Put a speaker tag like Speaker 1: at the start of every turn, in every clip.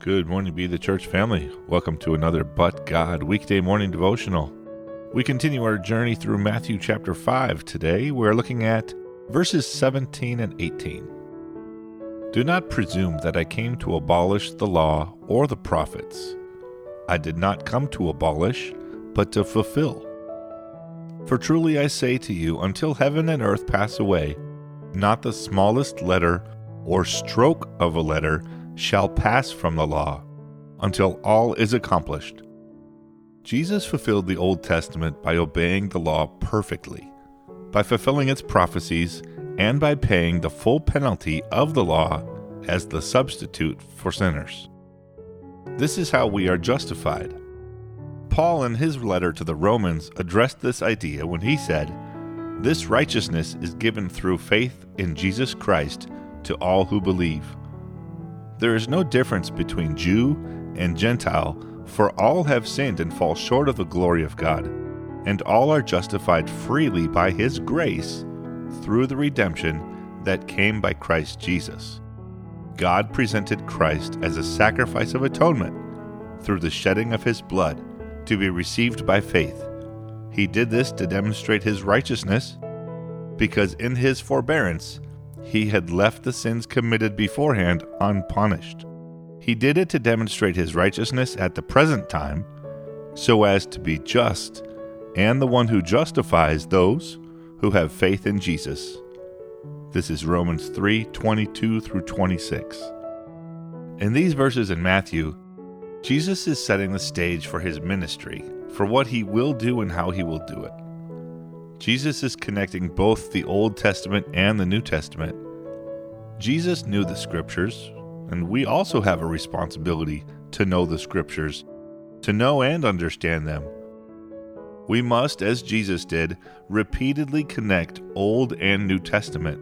Speaker 1: Good morning, Be the Church family. Welcome to another But God weekday morning devotional. We continue our journey through Matthew chapter 5 today. We're looking at verses 17 and 18. Do not presume that I came to abolish the law or the prophets. I did not come to abolish, but to fulfill. For truly I say to you, until heaven and earth pass away, not the smallest letter or stroke of a letter shall pass from the law until all is accomplished. Jesus fulfilled the Old Testament by obeying the law perfectly, by fulfilling its prophecies, and by paying the full penalty of the law as the substitute for sinners. This is how we are justified. Paul, in his letter to the Romans, addressed this idea when he said, This righteousness is given through faith in Jesus Christ to all who believe. There is no difference between Jew and Gentile, for all have sinned and fall short of the glory of God, and all are justified freely by His grace through the redemption that came by Christ Jesus. God presented Christ as a sacrifice of atonement through the shedding of His blood to be received by faith. He did this to demonstrate His righteousness, because in His forbearance, he had left the sins committed beforehand unpunished. He did it to demonstrate his righteousness at the present time, so as to be just and the one who justifies those who have faith in Jesus. This is Romans 3 22 through 26. In these verses in Matthew, Jesus is setting the stage for his ministry, for what he will do and how he will do it. Jesus is connecting both the Old Testament and the New Testament. Jesus knew the Scriptures, and we also have a responsibility to know the Scriptures, to know and understand them. We must, as Jesus did, repeatedly connect Old and New Testament,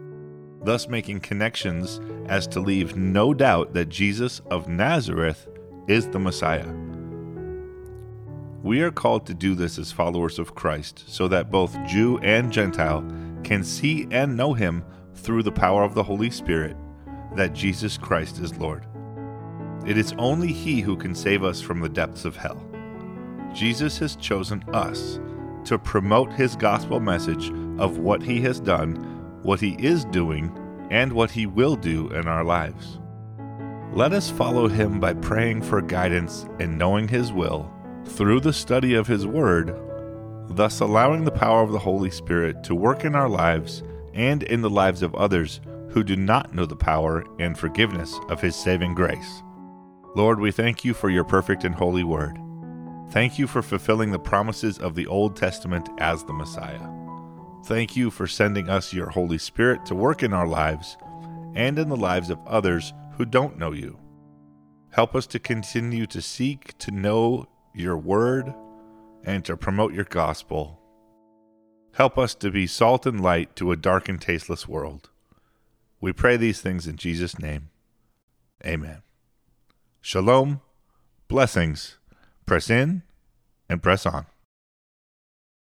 Speaker 1: thus making connections as to leave no doubt that Jesus of Nazareth is the Messiah. We are called to do this as followers of Christ, so that both Jew and Gentile can see and know him through the power of the Holy Spirit that Jesus Christ is Lord. It is only He who can save us from the depths of hell. Jesus has chosen us to promote His gospel message of what He has done, what He is doing, and what He will do in our lives. Let us follow Him by praying for guidance and knowing His will through the study of His Word, thus allowing the power of the Holy Spirit to work in our lives and in the lives of others who do not know the power and forgiveness of His saving grace. Lord, we thank you for your perfect and holy Word. Thank you for fulfilling the promises of the Old Testament as the Messiah. Thank you for sending us your Holy Spirit to work in our lives and in the lives of others who don't know you. Help us to continue to seek to know your word and to promote your gospel. Help us to be salt and light to a dark and tasteless world. We pray these things in Jesus' name. Amen. Shalom, blessings, press in and press on.